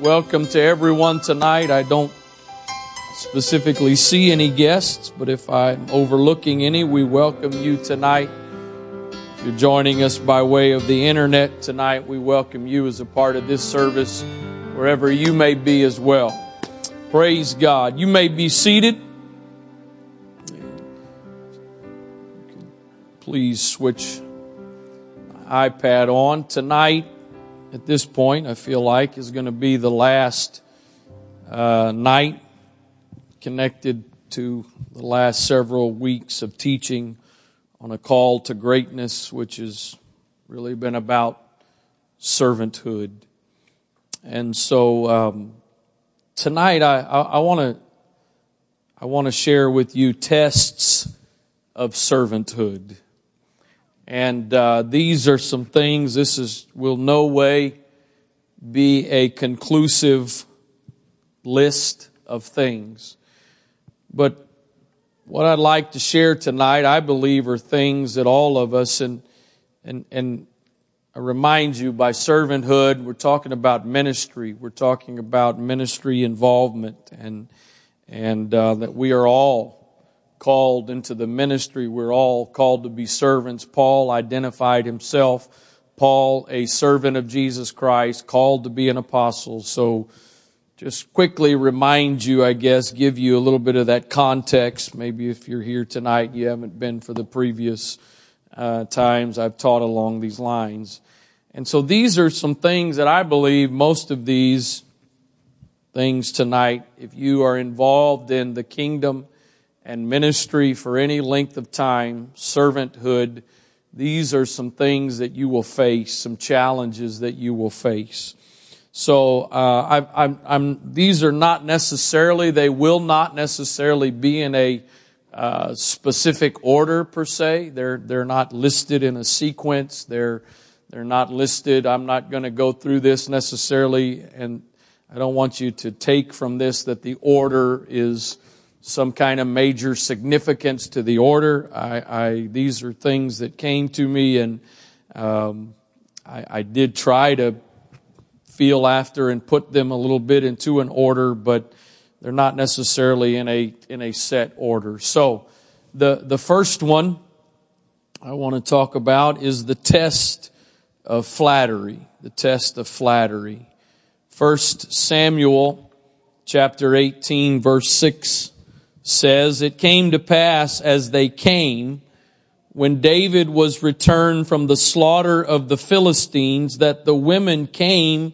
welcome to everyone tonight. I don't specifically see any guests, but if I'm overlooking any, we welcome you tonight. If you're joining us by way of the internet tonight, we welcome you as a part of this service, wherever you may be as well. Praise God. You may be seated. Please switch iPad on. Tonight, at this point, I feel like is going to be the last uh, night connected to the last several weeks of teaching on a call to greatness, which has really been about servanthood. And so um, tonight, I want to I want to share with you tests of servanthood. And uh, these are some things, this is, will no way be a conclusive list of things. But what I'd like to share tonight, I believe, are things that all of us, and, and, and I remind you by servanthood, we're talking about ministry. We're talking about ministry involvement and, and uh, that we are all called into the ministry. We're all called to be servants. Paul identified himself. Paul, a servant of Jesus Christ, called to be an apostle. So just quickly remind you, I guess, give you a little bit of that context. Maybe if you're here tonight, you haven't been for the previous uh, times I've taught along these lines. And so these are some things that I believe most of these things tonight, if you are involved in the kingdom, and ministry for any length of time, servanthood, these are some things that you will face, some challenges that you will face. So uh, I, I'm, I'm, these are not necessarily, they will not necessarily be in a uh, specific order per se. They're they're not listed in a sequence. They're they're not listed. I'm not going to go through this necessarily, and I don't want you to take from this that the order is some kind of major significance to the order. I, I these are things that came to me, and um, I, I did try to feel after and put them a little bit into an order, but they're not necessarily in a in a set order. So, the the first one I want to talk about is the test of flattery. The test of flattery. First Samuel chapter 18 verse 6 says, It came to pass as they came, when David was returned from the slaughter of the Philistines, that the women came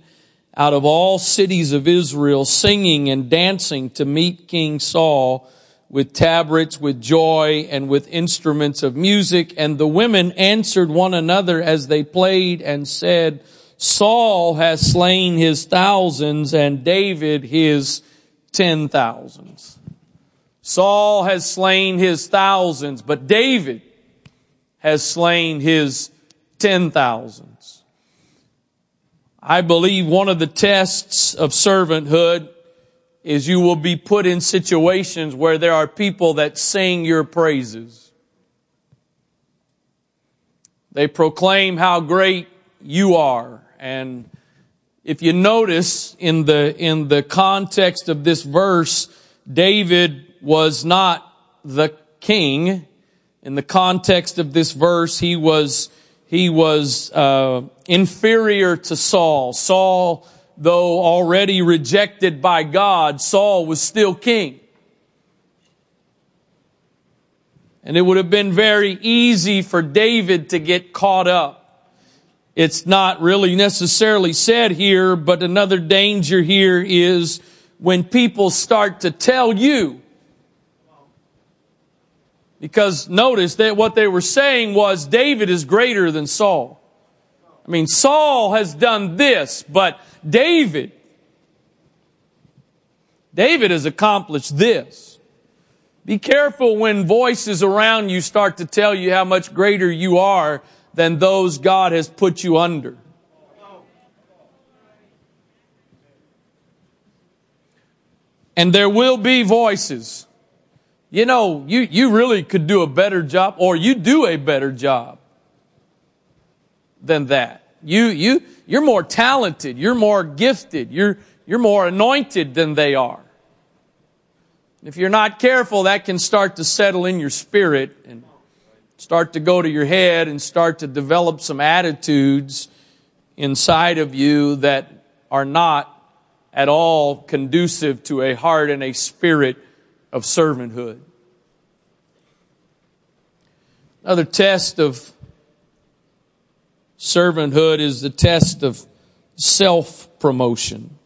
out of all cities of Israel singing and dancing to meet King Saul with tabrets, with joy, and with instruments of music. And the women answered one another as they played and said, Saul has slain his thousands and David his ten thousands. Saul has slain his thousands, but David has slain his ten thousands. I believe one of the tests of servanthood is you will be put in situations where there are people that sing your praises. They proclaim how great you are. And if you notice in the, in the context of this verse, David was not the king. In the context of this verse, he was, he was, uh, inferior to Saul. Saul, though already rejected by God, Saul was still king. And it would have been very easy for David to get caught up. It's not really necessarily said here, but another danger here is when people start to tell you because notice that what they were saying was David is greater than Saul. I mean, Saul has done this, but David, David has accomplished this. Be careful when voices around you start to tell you how much greater you are than those God has put you under. And there will be voices you know, you, you really could do a better job or you do a better job than that. You, you, you're more talented. You're more gifted. You're, you're more anointed than they are. If you're not careful, that can start to settle in your spirit and start to go to your head and start to develop some attitudes inside of you that are not at all conducive to a heart and a spirit of servanthood. Another test of servanthood is the test of self promotion.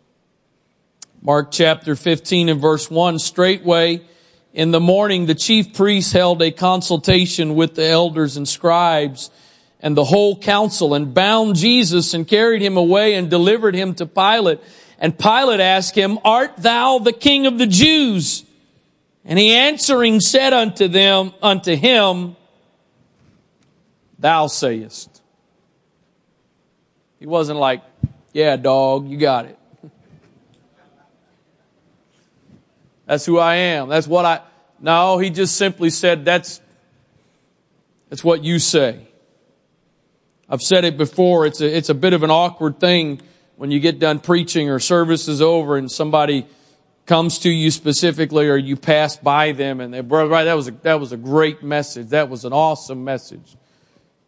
Mark chapter 15 and verse 1 straightway in the morning the chief priests held a consultation with the elders and scribes and the whole council and bound Jesus and carried him away and delivered him to Pilate. And Pilate asked him, Art thou the king of the Jews? And he answering said unto them, unto him, Thou sayest. He wasn't like, Yeah, dog, you got it. That's who I am. That's what I, no, he just simply said, that's, that's what you say. I've said it before. It's a, it's a bit of an awkward thing when you get done preaching or service is over and somebody comes to you specifically or you pass by them and they, brother, Wright, that was a, that was a great message. That was an awesome message.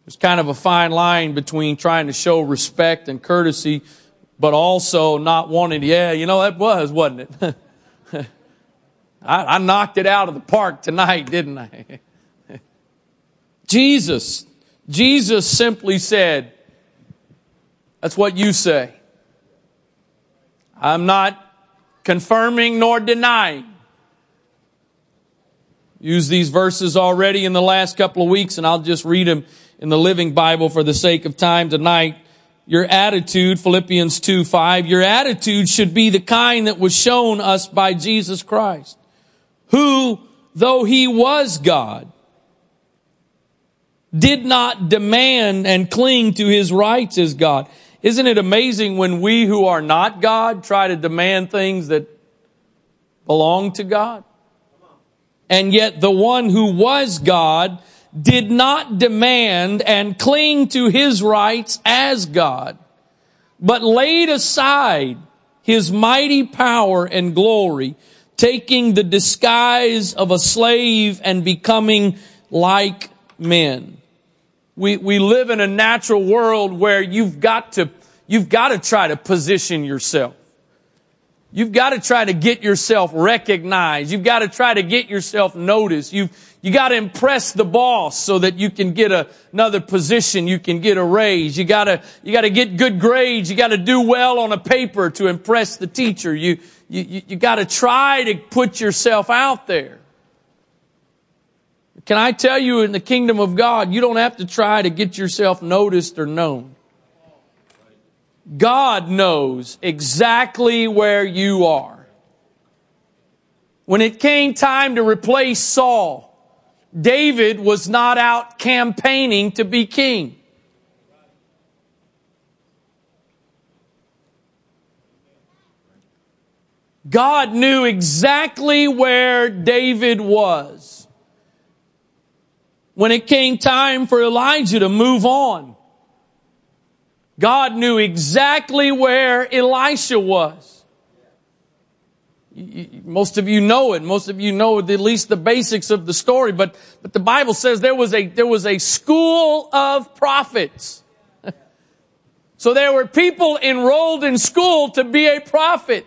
There's kind of a fine line between trying to show respect and courtesy, but also not wanting to, yeah, you know, that was, wasn't it? I, I knocked it out of the park tonight, didn't I? Jesus, Jesus simply said, that's what you say. I'm not confirming nor denying. Use these verses already in the last couple of weeks and I'll just read them in the Living Bible for the sake of time tonight. Your attitude, Philippians 2, 5, your attitude should be the kind that was shown us by Jesus Christ who, though he was God, did not demand and cling to his rights as God. Isn't it amazing when we who are not God try to demand things that belong to God? And yet the one who was God did not demand and cling to his rights as God, but laid aside his mighty power and glory taking the disguise of a slave and becoming like men. We, we live in a natural world where you've got to, you've got to try to position yourself. You've got to try to get yourself recognized. You've got to try to get yourself noticed. You've, you got to impress the boss so that you can get a, another position. You can get a raise. You got to, you got to get good grades. You got to do well on a paper to impress the teacher. You, you, you, got to try to put yourself out there. Can I tell you in the kingdom of God, you don't have to try to get yourself noticed or known. God knows exactly where you are. When it came time to replace Saul, David was not out campaigning to be king. God knew exactly where David was. When it came time for Elijah to move on, God knew exactly where Elisha was. Most of you know it. Most of you know at least the basics of the story, but, but the Bible says there was a, there was a school of prophets. so there were people enrolled in school to be a prophet.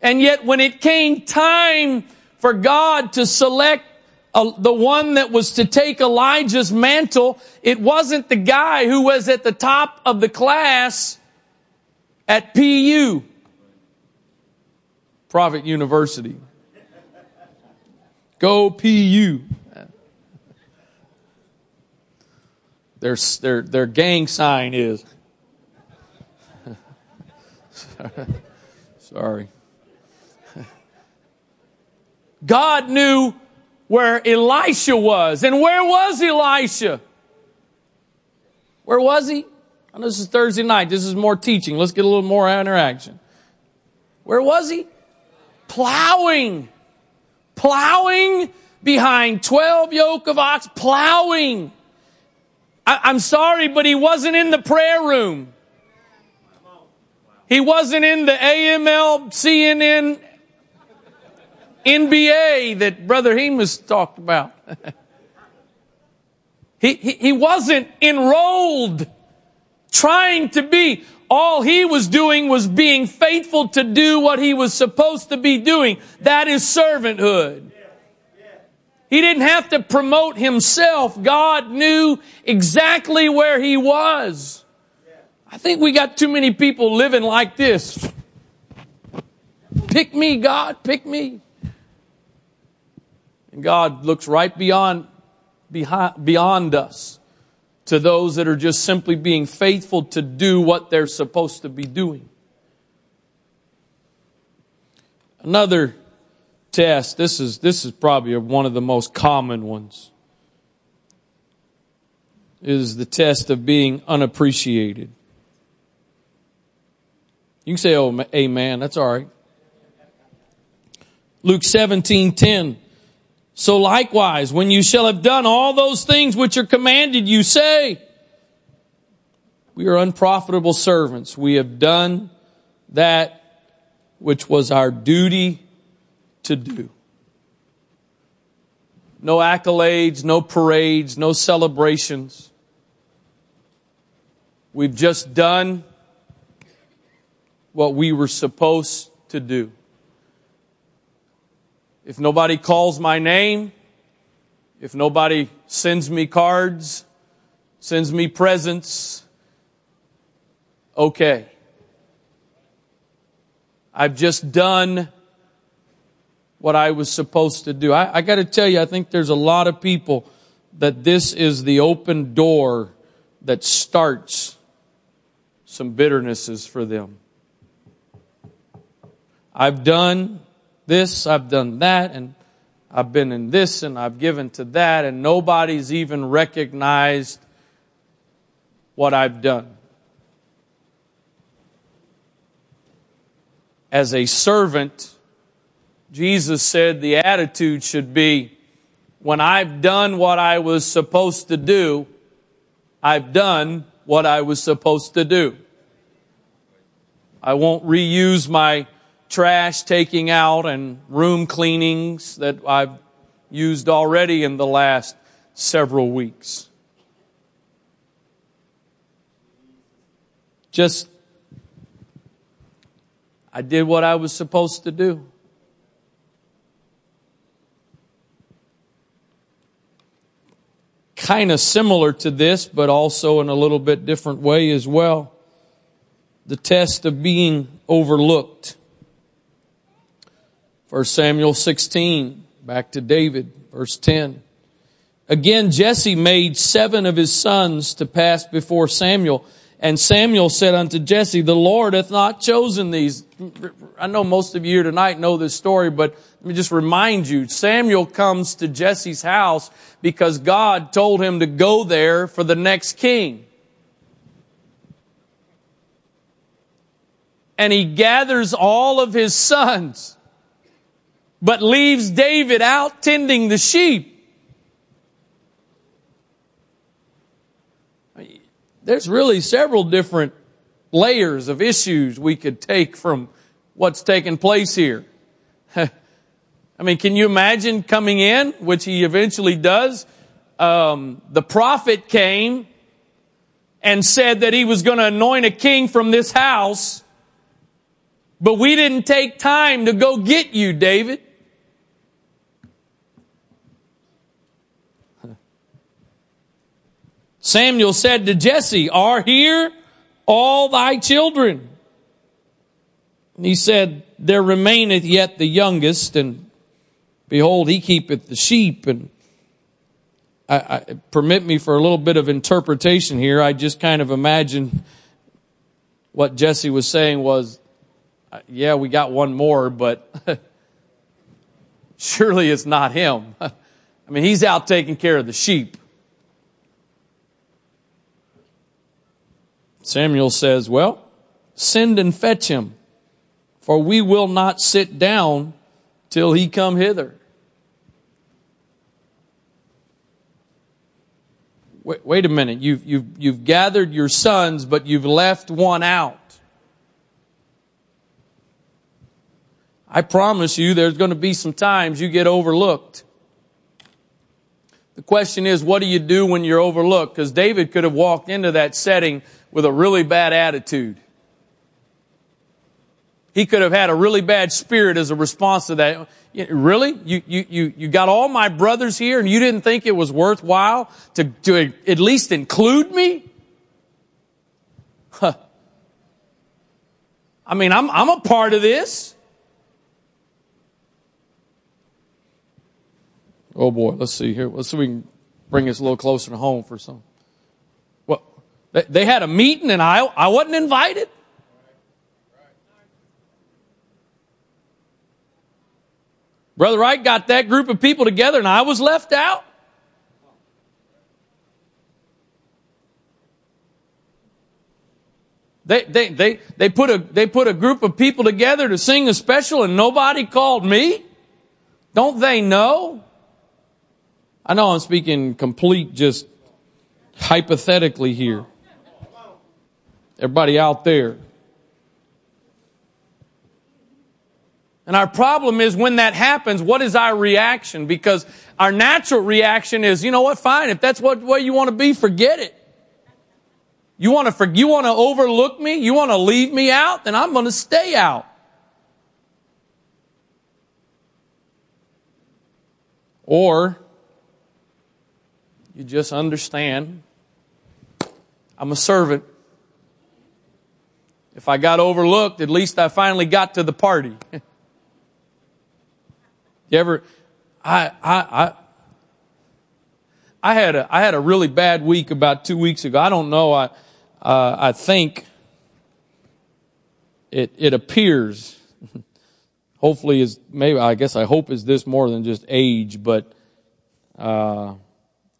And yet when it came time for God to select the one that was to take Elijah's mantle, it wasn't the guy who was at the top of the class at PU, Prophet University. Go PU. Their, their, their gang sign is. Sorry. God knew where Elisha was. And where was Elisha? Where was he? I know this is Thursday night. This is more teaching. Let's get a little more interaction. Where was he? Plowing. Plowing behind 12 yoke of ox. Plowing. I, am sorry, but he wasn't in the prayer room. He wasn't in the AML, CNN, NBA that Brother Hemus talked about. he, he, he wasn't enrolled trying to be. All he was doing was being faithful to do what he was supposed to be doing. That is servanthood. He didn't have to promote himself. God knew exactly where he was. I think we got too many people living like this. Pick me, God, pick me. And God looks right beyond, behind, beyond us to those that are just simply being faithful to do what they're supposed to be doing. Another test, this is, this is probably one of the most common ones, is the test of being unappreciated. You can say, oh, amen. That's all right. Luke 17, 10. So likewise, when you shall have done all those things which are commanded you, say, we are unprofitable servants. We have done that which was our duty to do. No accolades, no parades, no celebrations. We've just done what we were supposed to do. If nobody calls my name, if nobody sends me cards, sends me presents, okay. I've just done what I was supposed to do. I, I got to tell you, I think there's a lot of people that this is the open door that starts some bitternesses for them. I've done this, I've done that, and I've been in this, and I've given to that, and nobody's even recognized what I've done. As a servant, Jesus said the attitude should be, when I've done what I was supposed to do, I've done what I was supposed to do. I won't reuse my trash taking out and room cleanings that I've used already in the last several weeks. Just, I did what I was supposed to do. kind of similar to this, but also in a little bit different way as well. The test of being overlooked. 1 Samuel 16, back to David, verse 10. Again, Jesse made seven of his sons to pass before Samuel. And Samuel said unto Jesse, the Lord hath not chosen these. I know most of you here tonight know this story, but let me just remind you, Samuel comes to Jesse's house because God told him to go there for the next king. And he gathers all of his sons, but leaves David out tending the sheep. There's really several different layers of issues we could take from what's taken place here. I mean, can you imagine coming in, which he eventually does? Um, the prophet came and said that he was going to anoint a king from this house, but we didn't take time to go get you, David. Samuel said to Jesse, Are here all thy children? And he said, There remaineth yet the youngest, and Behold, he keepeth the sheep. And I, I, permit me for a little bit of interpretation here. I just kind of imagine what Jesse was saying was, uh, yeah, we got one more, but surely it's not him. I mean, he's out taking care of the sheep. Samuel says, well, send and fetch him, for we will not sit down till he come hither. wait, wait a minute, you've, you've, you've gathered your sons, but you've left one out. I promise you there's going to be some times you get overlooked. The question is, what do you do when you're overlooked? Because David could have walked into that setting with a really bad attitude. He could have had a really bad spirit as a response to that. Really? You, you, you, you got all my brothers here and you didn't think it was worthwhile to, to at least include me? Huh. I mean, I'm, I'm a part of this. Oh boy, let's see here. Let's see if we can bring this a little closer to home for some. They had a meeting and I, I wasn't invited. Brother Wright got that group of people together and I was left out. They, they, they, they, put a, they put a group of people together to sing a special and nobody called me? Don't they know? I know I'm speaking complete just hypothetically here. Everybody out there. And our problem is when that happens, what is our reaction? Because our natural reaction is, you know what, fine, if that's what way you want to be, forget it. You want to, you want to overlook me? You want to leave me out? Then I'm going to stay out. Or you just understand I'm a servant. If I got overlooked, at least I finally got to the party. you ever, I, I, I, I had a, I had a really bad week about two weeks ago. I don't know. I, uh, I think it, it appears, hopefully is, maybe, I guess I hope is this more than just age, but, uh,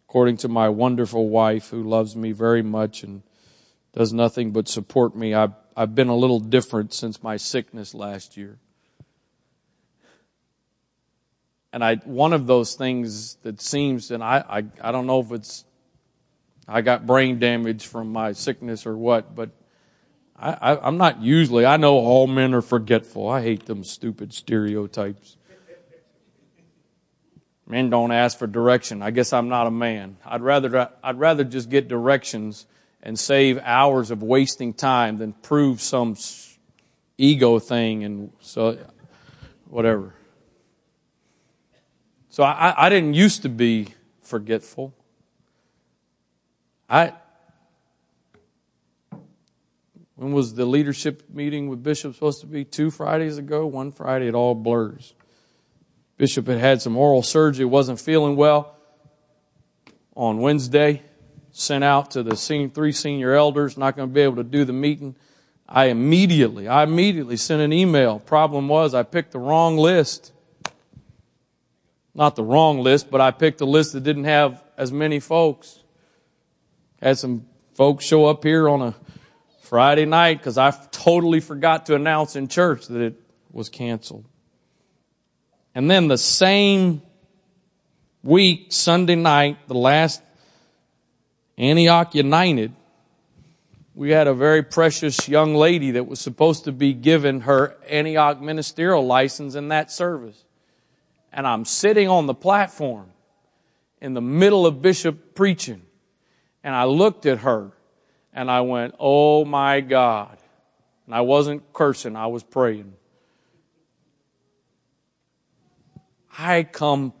according to my wonderful wife who loves me very much and does nothing but support me. I've, I've been a little different since my sickness last year. And I, one of those things that seems, and I, I, I don't know if it's, I got brain damage from my sickness or what, but I, I, I'm not usually, I know all men are forgetful. I hate them stupid stereotypes. Men don't ask for direction. I guess I'm not a man. I'd rather, I'd rather just get directions and save hours of wasting time than prove some ego thing and so, whatever. So I, I didn't used to be forgetful. I, when was the leadership meeting with Bishop supposed to be? Two Fridays ago? One Friday, it all blurs. Bishop had had some oral surgery, wasn't feeling well. On Wednesday, sent out to the three senior elders, not going to be able to do the meeting. I immediately, I immediately sent an email. Problem was, I picked the wrong list. Not the wrong list, but I picked a list that didn't have as many folks. Had some folks show up here on a Friday night because I totally forgot to announce in church that it was canceled. And then the same week, Sunday night, the last Antioch United, we had a very precious young lady that was supposed to be given her Antioch ministerial license in that service. And I'm sitting on the platform in the middle of Bishop preaching. And I looked at her and I went, Oh my God. And I wasn't cursing, I was praying. I come,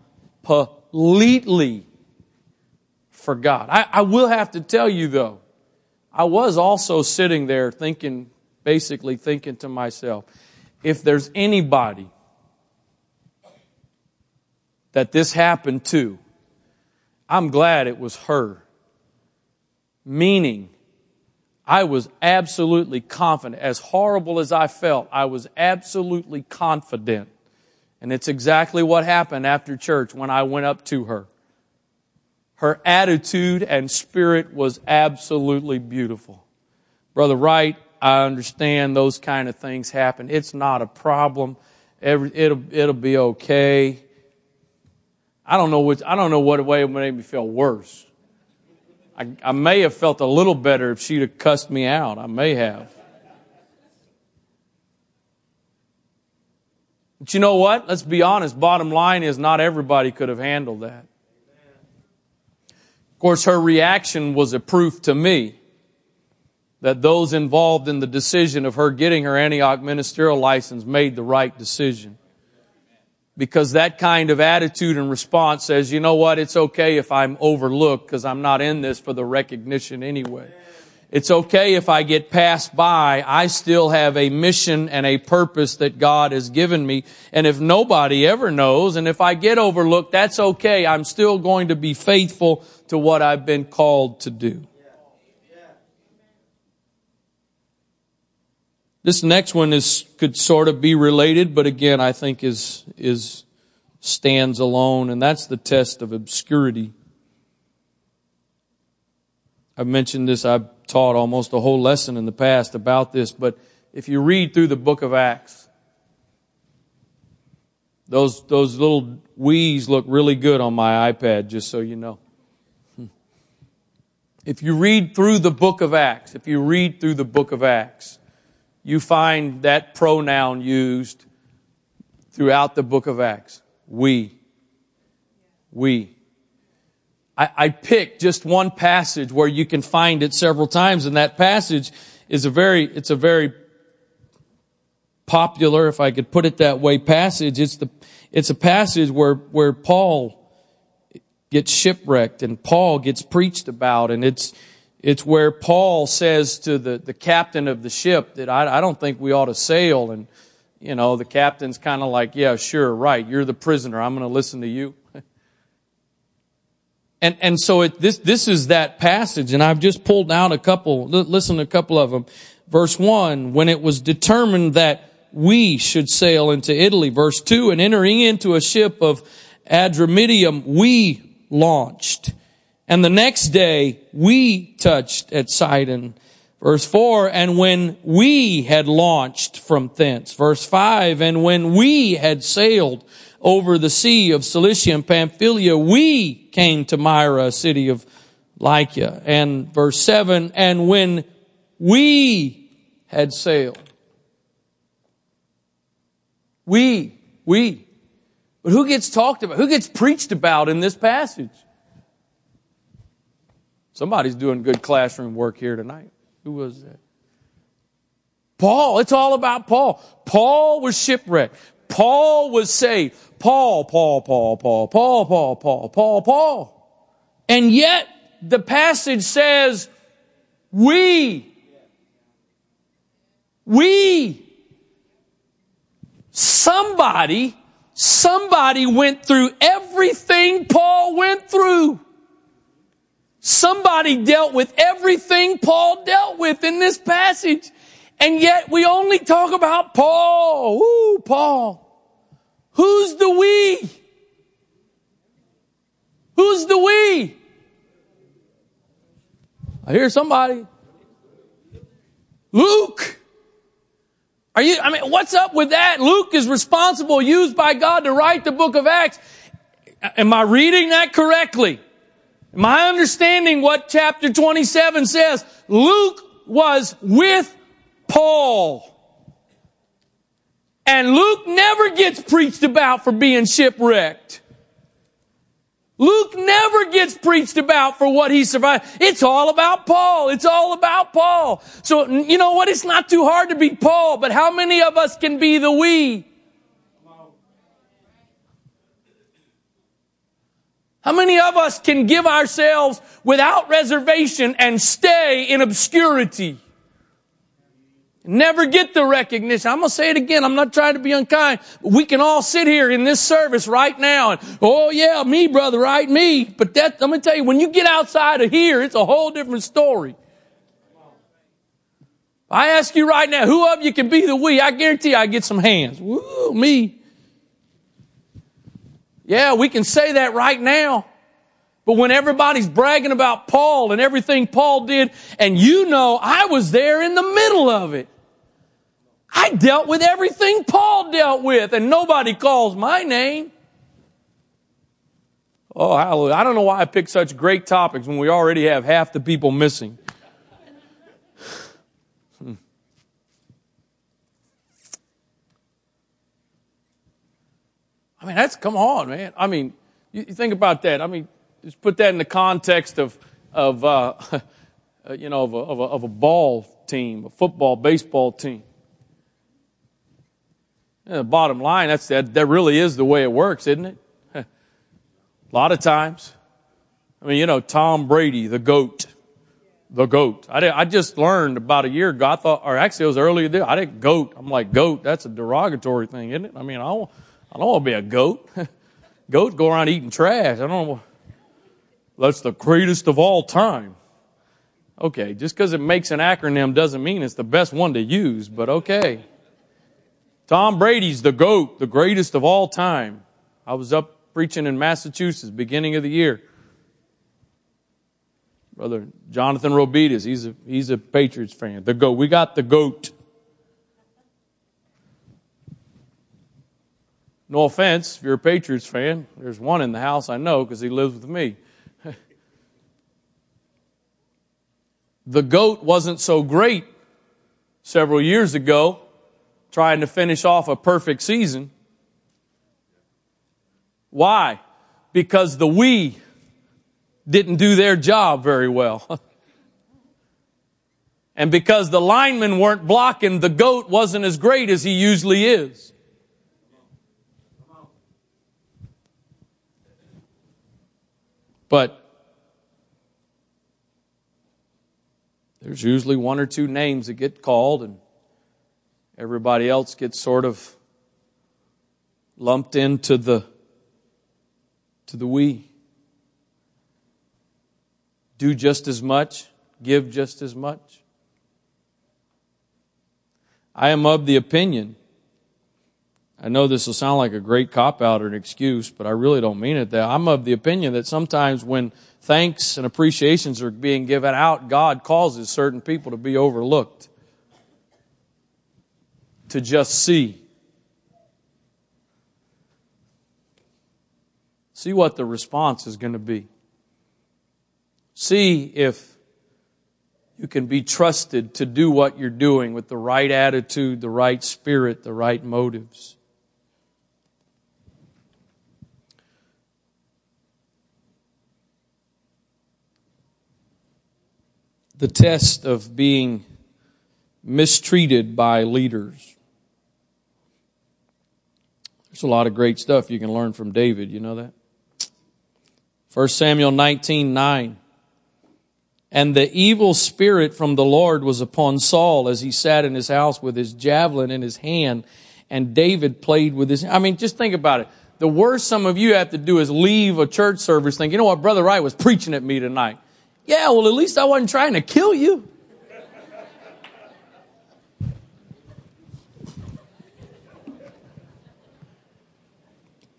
completely forgot. I, I will have to tell you though, I was also sitting there thinking, basically thinking to myself, if there's anybody that this happened to, I'm glad it was her. Meaning, I was absolutely confident. As horrible as I felt, I was absolutely confident and it's exactly what happened after church when I went up to her. Her attitude and spirit was absolutely beautiful. Brother Wright, I understand those kind of things happen. It's not a problem. Every, it'll, it'll be okay. I don't know which, I don't know what way it made me feel worse. I, I may have felt a little better if she'd have cussed me out. I may have. But you know what? Let's be honest. Bottom line is not everybody could have handled that. Of course, her reaction was a proof to me that those involved in the decision of her getting her Antioch ministerial license made the right decision. Because that kind of attitude and response says, you know what, it's okay if I'm overlooked because I'm not in this for the recognition anyway. It's okay if I get passed by. I still have a mission and a purpose that God has given me. And if nobody ever knows, and if I get overlooked, that's okay. I'm still going to be faithful to what I've been called to do. This next one is, could sort of be related, but again, I think is, is, stands alone, and that's the test of obscurity. I've mentioned this, I've taught almost a whole lesson in the past about this, but if you read through the book of Acts, those, those little we's look really good on my iPad, just so you know. If you read through the book of Acts, if you read through the book of Acts, you find that pronoun used throughout the book of Acts. We. We. I, I picked just one passage where you can find it several times, and that passage is a very, it's a very popular, if I could put it that way, passage. It's the, it's a passage where, where Paul gets shipwrecked and Paul gets preached about, and it's, it's where Paul says to the, the captain of the ship that I, I don't think we ought to sail, and, you know, the captain's kind of like, yeah, sure, right, you're the prisoner, I'm going to listen to you. And, and so it, this, this is that passage, and I've just pulled out a couple, listen to a couple of them. Verse one, when it was determined that we should sail into Italy. Verse two, and entering into a ship of Adramyttium, we launched. And the next day, we touched at Sidon. Verse 4, and when we had launched from thence. Verse 5, and when we had sailed over the sea of Cilicia and Pamphylia, we came to Myra, city of Lycia. And verse 7, and when we had sailed, we, we. But who gets talked about? Who gets preached about in this passage? Somebody's doing good classroom work here tonight. Who was that? Paul. It's all about Paul. Paul was shipwrecked. Paul was saved. Paul, Paul, Paul, Paul, Paul, Paul, Paul, Paul, Paul. And yet the passage says, we, we, somebody, somebody went through everything Paul went through. Somebody dealt with everything Paul dealt with in this passage. And yet we only talk about Paul. Ooh, Paul. Who's the we? Who's the we? I hear somebody. Luke. Are you, I mean, what's up with that? Luke is responsible, used by God to write the book of Acts. Am I reading that correctly? Am I understanding what chapter 27 says? Luke was with Paul. And Luke never gets preached about for being shipwrecked. Luke never gets preached about for what he survived. It's all about Paul. It's all about Paul. So, you know what? It's not too hard to be Paul, but how many of us can be the we? How many of us can give ourselves without reservation and stay in obscurity? Never get the recognition. I'm going to say it again. I'm not trying to be unkind. We can all sit here in this service right now and, oh yeah, me brother, Wright? Me. But that, I'm going to tell you, when you get outside of here, it's a whole different story. I ask you right now, who of you can be the we? I guarantee I get some hands. Woo, me. Yeah, we can say that right now. But when everybody's bragging about Paul and everything Paul did, and you know I was there in the middle of it. I dealt with everything Paul dealt with, and nobody calls my name. Oh, hallelujah. I don't know why I picked such great topics when we already have half the people missing. Hmm. I mean, that's, come on, man. I mean, you think about that. I mean, just put that in the context of, of, uh, you know, of a, of a, of a ball team, a football, baseball team. And the bottom line, that's that, that really is the way it works, isn't it? a lot of times. I mean, you know, Tom Brady, the GOAT. The GOAT. I, did, I just learned about a year ago, I thought, or actually it was earlier there, I didn't GOAT. I'm like, GOAT, that's a derogatory thing, isn't it? I mean, I don't, I don't want to be a goat. Goats go around eating trash. I don't know. That's the greatest of all time. Okay, just because it makes an acronym doesn't mean it's the best one to use, but okay. Tom Brady's the GOAT, the greatest of all time. I was up preaching in Massachusetts beginning of the year. Brother Jonathan Robitas, he's a, he's a Patriots fan. The GOAT. We got the GOAT. No offense, if you're a Patriots fan, there's one in the house I know because he lives with me. The GOAT wasn't so great several years ago trying to finish off a perfect season. Why? Because the we didn't do their job very well. and because the linemen weren't blocking, the goat wasn't as great as he usually is. But there's usually one or two names that get called and Everybody else gets sort of lumped into the to the we. Do just as much, give just as much. I am of the opinion. I know this will sound like a great cop out or an excuse, but I really don't mean it that. I'm of the opinion that sometimes when thanks and appreciations are being given out, God causes certain people to be overlooked to just see. See what the response is going to be. See if you can be trusted to do what you're doing with the right attitude, the right spirit, the right motives. The test of being mistreated by leaders. There's a lot of great stuff you can learn from David. You know that? 1 Samuel 19, 9. And the evil spirit from the Lord was upon Saul as he sat in his house with his javelin in his hand and David played with his, I mean, just think about it. The worst some of you have to do is leave a church service thinking, you know what, Brother Wright was preaching at me tonight. Yeah, well, at least I wasn't trying to kill you.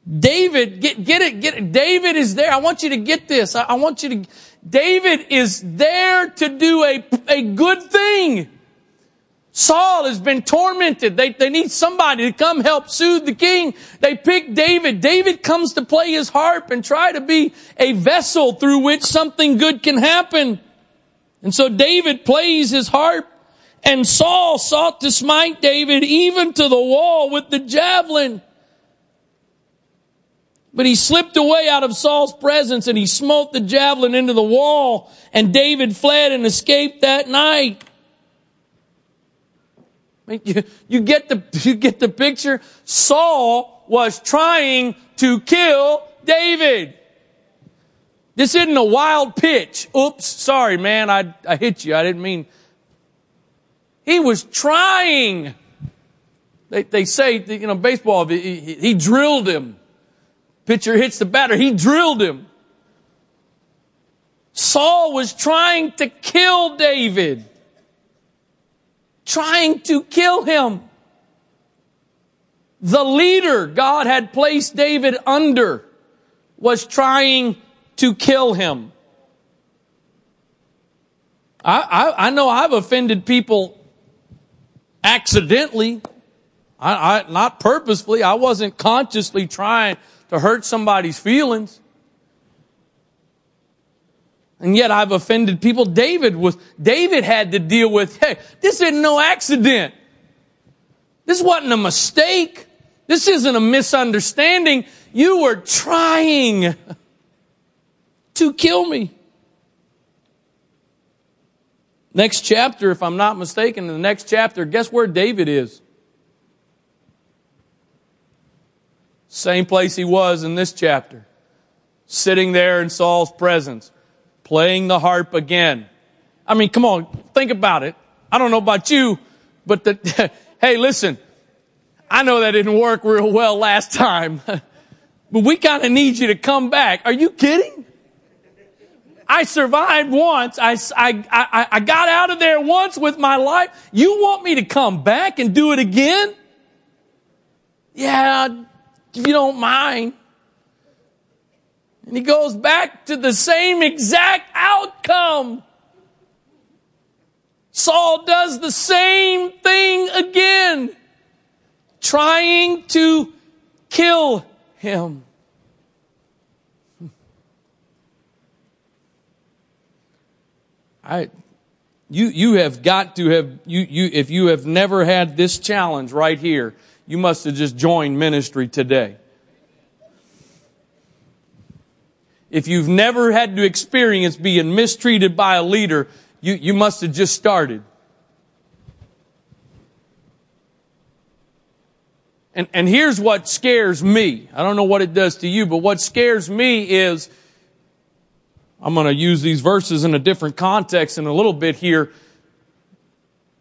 David, get, get it, get it. David is there. I want you to get this. I, I want you to, David is there to do a, a good thing. Saul has been tormented. They, they need somebody to come help soothe the king. They pick David. David comes to play his harp and try to be a vessel through which something good can happen. And so David plays his harp and Saul sought to smite David even to the wall with the javelin. But he slipped away out of Saul's presence and he smote the javelin into the wall and David fled and escaped that night. You, you, get the, you get the picture? Saul was trying to kill David. This isn't a wild pitch. Oops, sorry man, I, I hit you. I didn't mean. He was trying. They, they say, you know, baseball, he, he drilled him. Pitcher hits the batter. He drilled him. Saul was trying to kill David. Trying to kill him. The leader God had placed David under was trying to kill him. I, I, I know I've offended people accidentally. I, I, not purposefully. I wasn't consciously trying to hurt somebody's feelings. And yet I've offended people. David was, David had to deal with, hey, this isn't no accident. This wasn't a mistake. This isn't a misunderstanding. You were trying to kill me. Next chapter, if I'm not mistaken, in the next chapter, guess where David is? Same place he was in this chapter. Sitting there in Saul's presence, playing the harp again. I mean, come on, think about it. I don't know about you, but the, hey, listen, I know that didn't work real well last time, but we kind of need you to come back. Are you kidding? I survived once. I, I, I, I got out of there once with my life. You want me to come back and do it again? Yeah, if you don't mind. And he goes back to the same exact outcome. Saul does the same thing again trying to kill him. I, you, you have got to have, you, you, if you have never had this challenge right here, you must have just joined ministry today. If you've never had to experience being mistreated by a leader, you, you must have just started. And, and here's what scares me. I don't know what it does to you, but what scares me is, I'm going to use these verses in a different context in a little bit here.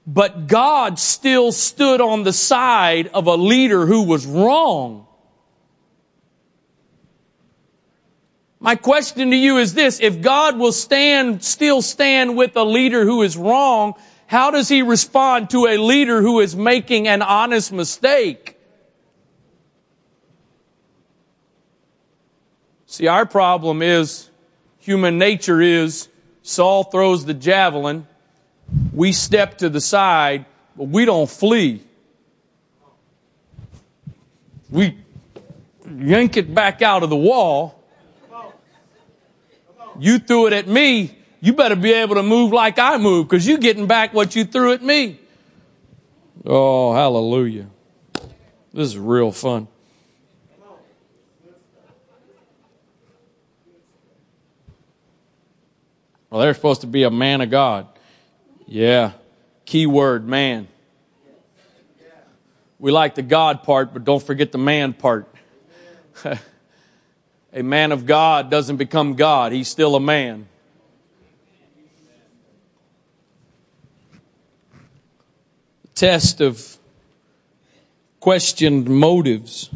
But God still stood on the side of a leader who was wrong. My question to you is this, if God will stand, still stand with a leader who is wrong, how does he respond to a leader who is making an honest mistake? See, our problem is human nature is Saul throws the javelin, we step to the side, but we don't flee. We yank it back out of the wall. You threw it at me. You better be able to move like I move because you're getting back what you threw at me. Oh, hallelujah. This is real fun. Well, they're supposed to be a man of God. Yeah. Key word, man. We like the God part, but don't forget the man part. a man of God doesn't become God. He's still a man. Test of questioned motives.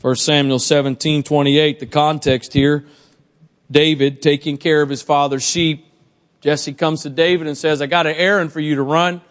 1 Samuel 17, 28, the context here. David taking care of his father's sheep. Jesse comes to David and says, I got an errand for you to run.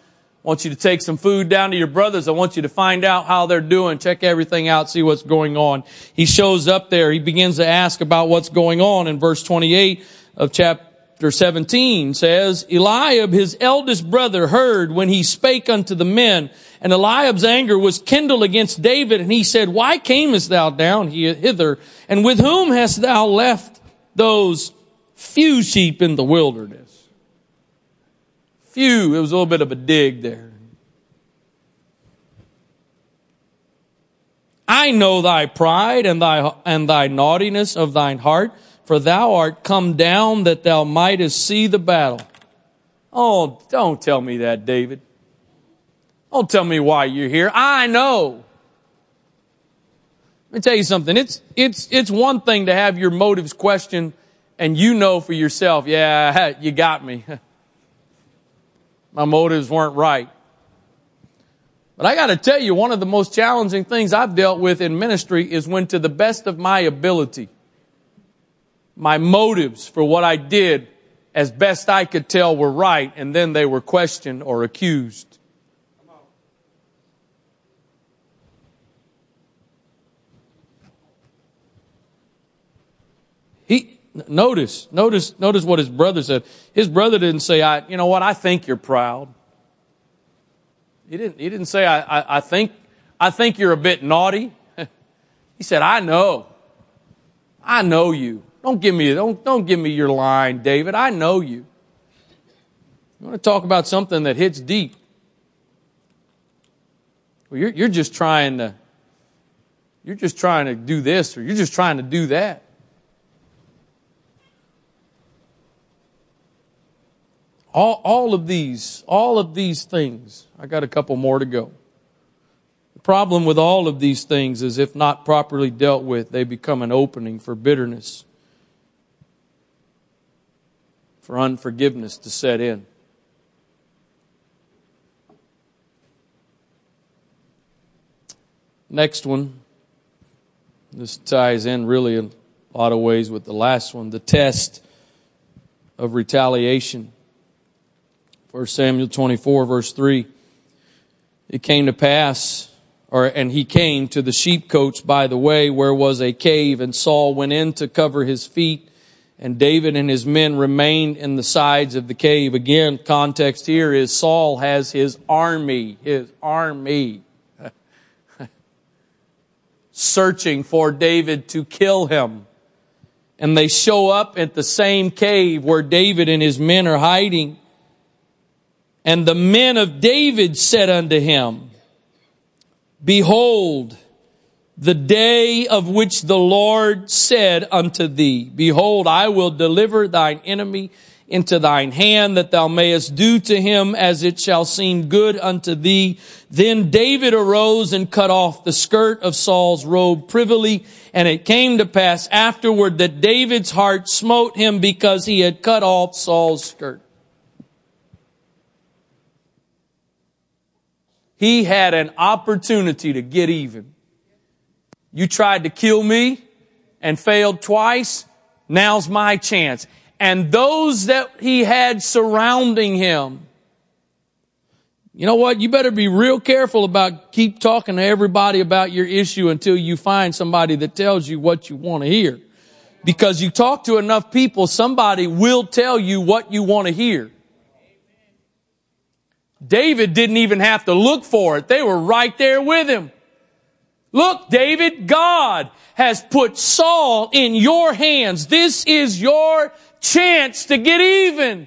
I want you to take some food down to your brothers. I want you to find out how they're doing, check everything out, see what's going on. He shows up there. He begins to ask about what's going on in verse 28 of chapter 17 says, Eliab, his eldest brother, heard when he spake unto the men, and Eliab's anger was kindled against David, and he said, Why camest thou down hither? And with whom hast thou left those few sheep in the wilderness. Few, it was a little bit of a dig there. I know thy pride and thy, and thy naughtiness of thine heart, for thou art come down that thou mightest see the battle. Oh, don't tell me that, David. Don't tell me why you're here. I know. Let me tell you something. It's, it's, it's one thing to have your motives questioned and you know for yourself, yeah, you got me. My motives weren't right. But I got to tell you, one of the most challenging things I've dealt with in ministry is when, to the best of my ability, my motives for what I did, as best I could tell, were right, and then they were questioned or accused. He, notice, notice, notice what his brother said. His brother didn't say, I, you know what, I think you're proud. He didn't, he didn't say, I, I, I think, I think you're a bit naughty. he said, I know. I know you. Don't give me, don't, don't give me your line, David. I know you. You want to talk about something that hits deep. Well, you're, you're just trying to, you're just trying to do this or you're just trying to do that. All, all of these, all of these things, I got a couple more to go. The problem with all of these things is if not properly dealt with, they become an opening for bitterness, for unforgiveness to set in. Next one. This ties in really in a lot of ways with the last one the test of retaliation. 1 Samuel 24, verse 3. It came to pass, or, and he came to the sheepcotes by the way, where was a cave, and Saul went in to cover his feet, and David and his men remained in the sides of the cave. Again, context here is Saul has his army, his army, searching for David to kill him. And they show up at the same cave where David and his men are hiding. And the men of David said unto him, Behold, the day of which the Lord said unto thee, Behold, I will deliver thine enemy into thine hand that thou mayest do to him as it shall seem good unto thee. Then David arose and cut off the skirt of Saul's robe privily. And it came to pass afterward that David's heart smote him because he had cut off Saul's skirt. He had an opportunity to get even. You tried to kill me and failed twice. Now's my chance. And those that he had surrounding him. You know what? You better be real careful about keep talking to everybody about your issue until you find somebody that tells you what you want to hear. Because you talk to enough people, somebody will tell you what you want to hear. David didn't even have to look for it. They were right there with him. Look, David, God has put Saul in your hands. This is your chance to get even.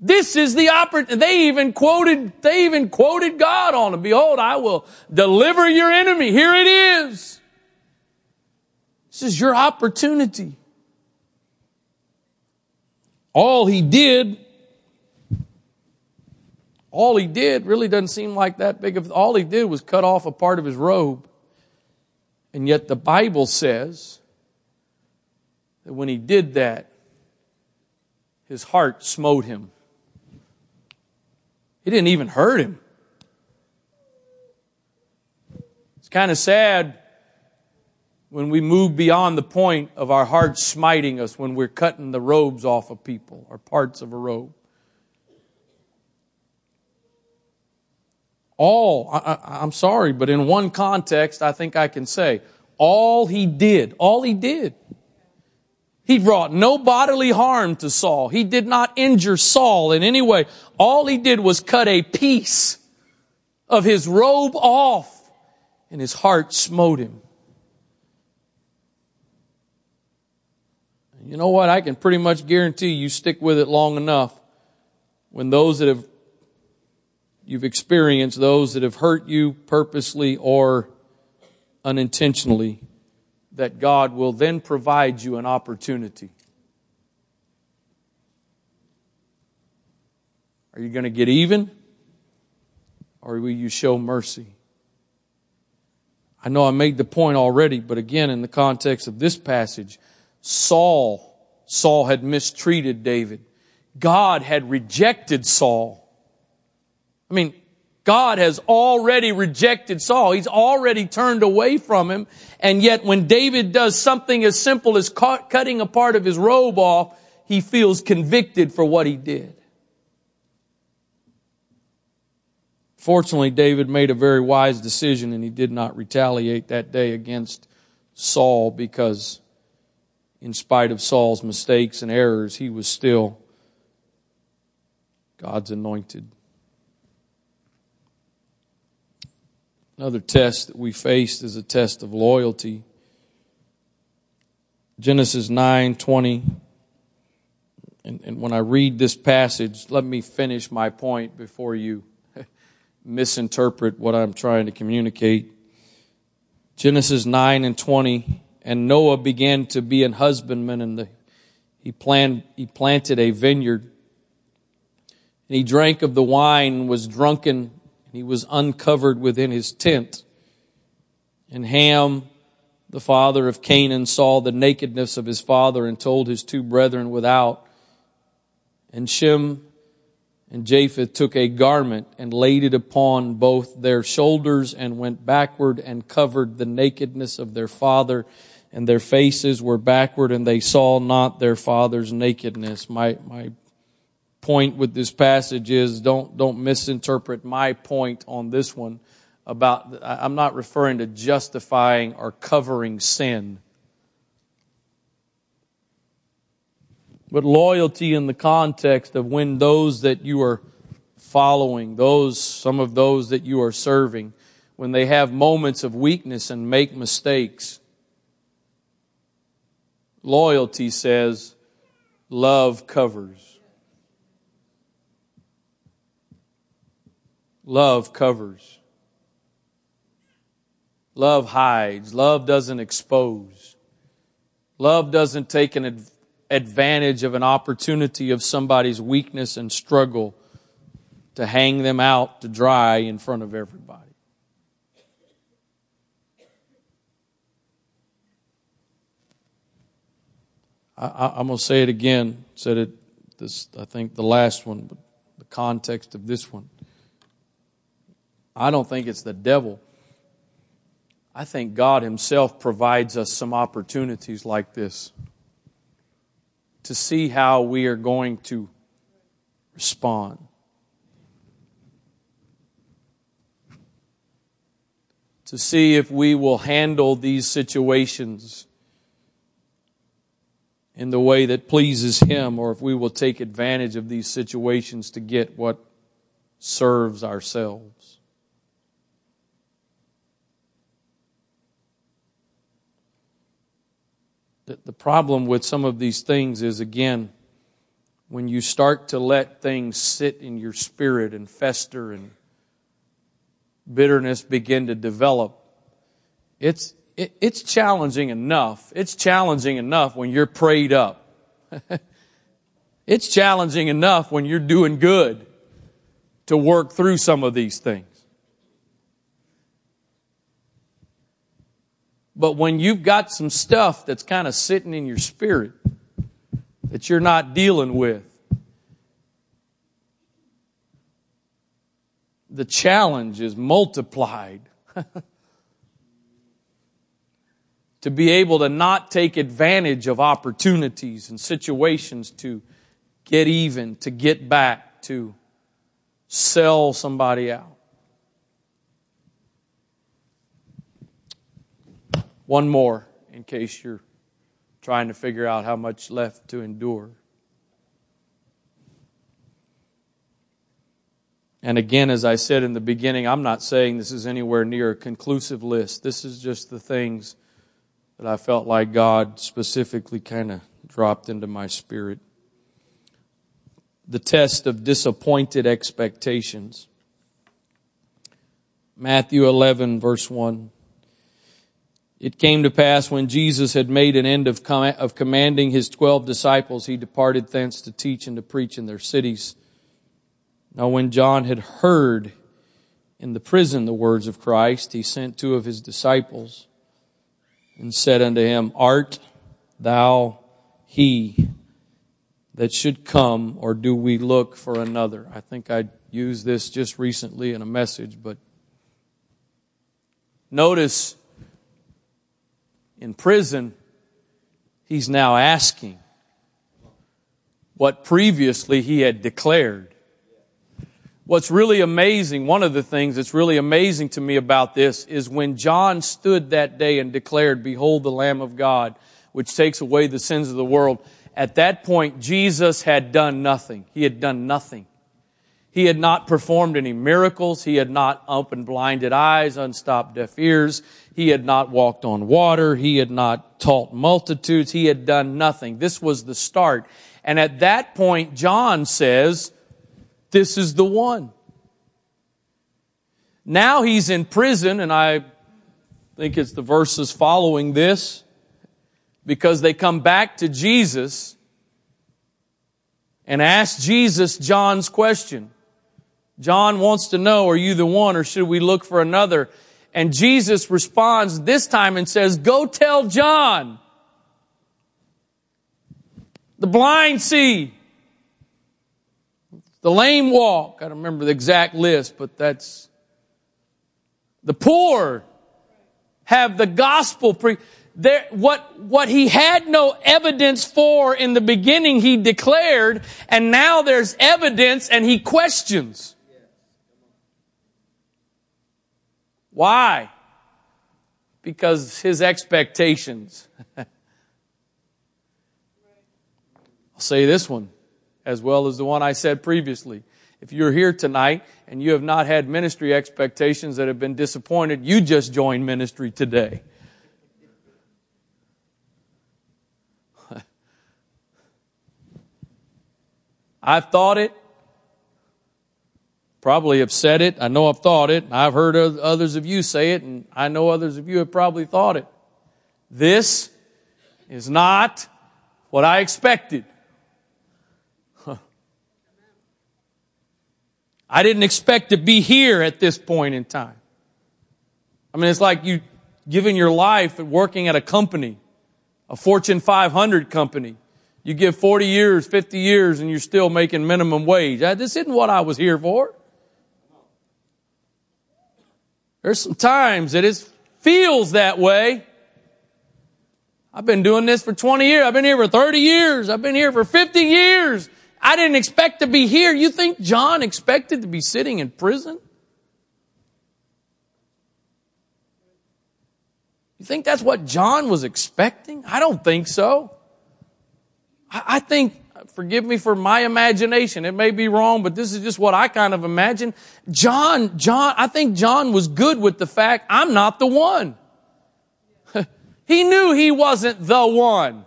This is the opportunity. They even quoted, they even quoted God on it. Behold, I will deliver your enemy. Here it is. This is your opportunity. All he did all he did really doesn't seem like that big of, all he did was cut off a part of his robe. And yet the Bible says that when he did that, his heart smote him. It didn't even hurt him. It's kind of sad when we move beyond the point of our heart smiting us when we're cutting the robes off of people or parts of a robe. All, I, am sorry, but in one context, I think I can say, all he did, all he did. He brought no bodily harm to Saul. He did not injure Saul in any way. All he did was cut a piece of his robe off and his heart smote him. You know what? I can pretty much guarantee you stick with it long enough when those that have you've experienced those that have hurt you purposely or unintentionally, that God will then provide you an opportunity. Are you going to get even? Or will you show mercy? I know I made the point already, but again, in the context of this passage, Saul, Saul had mistreated David. God had rejected Saul. I mean, God has already rejected Saul. He's already turned away from him. And yet when David does something as simple as cutting a part of his robe off, he feels convicted for what he did. Fortunately, David made a very wise decision and he did not retaliate that day against Saul because in spite of Saul's mistakes and errors, he was still God's anointed. Another test that we faced is a test of loyalty. Genesis 9 20. And, and when I read this passage, let me finish my point before you misinterpret what I'm trying to communicate. Genesis 9 and 20. And Noah began to be an husbandman, and the, he, planned, he planted a vineyard. And he drank of the wine, was drunken, he was uncovered within his tent. And Ham, the father of Canaan, saw the nakedness of his father and told his two brethren without. And Shem and Japheth took a garment and laid it upon both their shoulders and went backward and covered the nakedness of their father and their faces were backward and they saw not their father's nakedness. My, my point with this passage is don't, don't misinterpret my point on this one about, I'm not referring to justifying or covering sin. but loyalty in the context of when those that you are following, those, some of those that you are serving, when they have moments of weakness and make mistakes. Loyalty says, love covers. Love covers. Love hides. Love doesn't expose. Love doesn't take an advantage advantage of an opportunity of somebody's weakness and struggle to hang them out to dry in front of everybody. I, am going to say it again. Said it this, I think the last one, but the context of this one. I don't think it's the devil. I think God Himself provides us some opportunities like this to see how we are going to respond. To see if we will handle these situations in the way that pleases Him, or if we will take advantage of these situations to get what serves ourselves. The, problem with some of these things is, again, when you start to let things sit in your spirit and fester and bitterness begin to develop, it's, it, it's challenging enough. It's challenging enough when you're prayed up. it's challenging enough when you're doing good to work through some of these things. But when you've got some stuff that's kind of sitting in your spirit that you're not dealing with, the challenge is multiplied. to be able to not take advantage of opportunities and situations to get even, to get back, to sell somebody out. One more, in case you're trying to figure out how much left to endure. And again, as I said in the beginning, I'm not saying this is anywhere near a conclusive list. This is just the things that I felt like God specifically kind of dropped into my spirit. The test of disappointed expectations. Matthew 11, verse 1. It came to pass when Jesus had made an end of, com- of commanding his twelve disciples, he departed thence to teach and to preach in their cities. Now when John had heard in the prison the words of Christ, he sent two of his disciples and said unto him, Art thou he that should come, or do we look for another? I think I used this just recently in a message, but notice in prison, he's now asking what previously he had declared. What's really amazing, one of the things that's really amazing to me about this is when John stood that day and declared, Behold the Lamb of God, which takes away the sins of the world. At that point, Jesus had done nothing. He had done nothing. He had not performed any miracles. He had not opened blinded eyes, unstopped deaf ears. He had not walked on water. He had not taught multitudes. He had done nothing. This was the start. And at that point, John says, this is the one. Now he's in prison, and I think it's the verses following this, because they come back to Jesus and ask Jesus John's question. John wants to know, are you the one or should we look for another? And Jesus responds this time and says, go tell John. The blind see. The lame walk. I don't remember the exact list, but that's the poor have the gospel pre- there, what, what he had no evidence for in the beginning, he declared, and now there's evidence and he questions. Why? Because his expectations. I'll say this one as well as the one I said previously. If you're here tonight and you have not had ministry expectations that have been disappointed, you just joined ministry today. I've thought it, probably have said it. I know I've thought it. I've heard others of you say it, and I know others of you have probably thought it. This is not what I expected. I didn't expect to be here at this point in time. I mean, it's like you giving your life and working at a company, a Fortune 500 company. You give 40 years, 50 years, and you're still making minimum wage. This isn't what I was here for. There's some times that it feels that way. I've been doing this for 20 years. I've been here for 30 years. I've been here for 50 years. I didn't expect to be here. You think John expected to be sitting in prison? You think that's what John was expecting? I don't think so. I think, forgive me for my imagination, it may be wrong, but this is just what I kind of imagine. John, John, I think John was good with the fact I'm not the one. he knew he wasn't the one.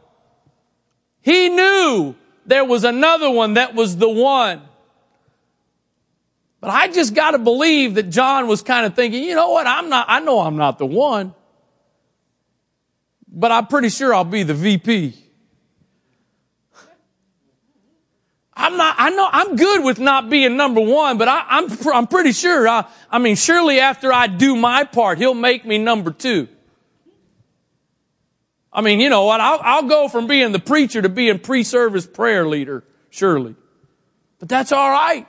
He knew there was another one that was the one. But I just got to believe that John was kind of thinking, you know what? I'm not, I know I'm not the one. But I'm pretty sure I'll be the VP. I'm not, I know, I'm good with not being number one, but I, am I'm, I'm pretty sure, I, I mean, surely after I do my part, he'll make me number two. I mean, you know what? I'll, I'll go from being the preacher to being pre-service prayer leader, surely. But that's all right.